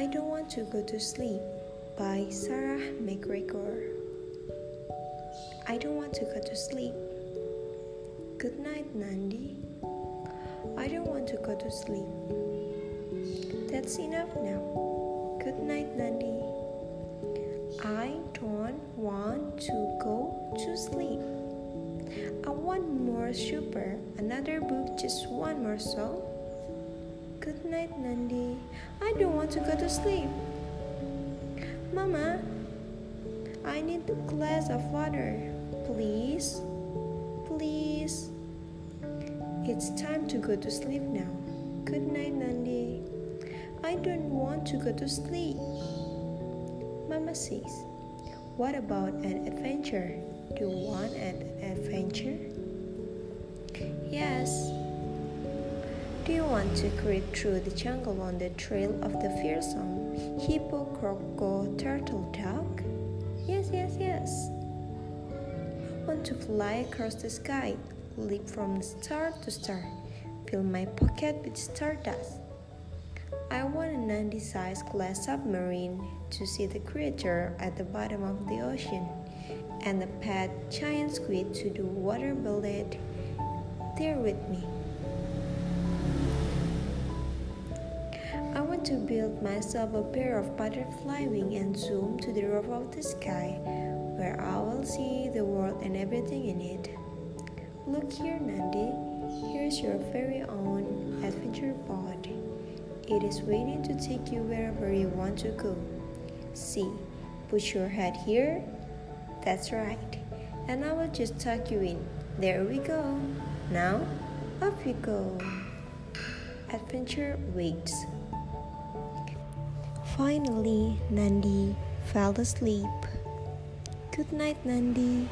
Want to Go to Sleep by Sarah McGregor. I don't want to go to sleep. Good night, Nandi. I don't want to go to sleep. That's enough now. Good night, Nandi. I don't want to go to sleep. I want more super, another book, just one more song. Good night, Nandi. I don't want to go to sleep. Mama, I need a glass of water. Please, please. It's time to go to sleep now. Good night, Nandi. I don't want to go to sleep. Mama says, What about an adventure? Do you want an adventure? Yes. Do you want to creep through the jungle on the trail of the fearsome hippo, crocodile, turtle, dog? Yes, yes, yes. Want to fly across the sky, leap from star to star, fill my pocket with stardust. I want a 90 sized glass submarine to see the creature at the bottom of the ocean, and a pet giant squid to do water ballet there with me. To build myself a pair of butterfly wings and zoom to the roof of the sky, where I will see the world and everything in it. Look here, Nandi. Here's your very own adventure pod. It is waiting to take you wherever you want to go. See, put your head here. That's right. And I will just tuck you in. There we go. Now, up we go. Adventure waits. Finally, Nandi fell asleep. Good night, Nandi.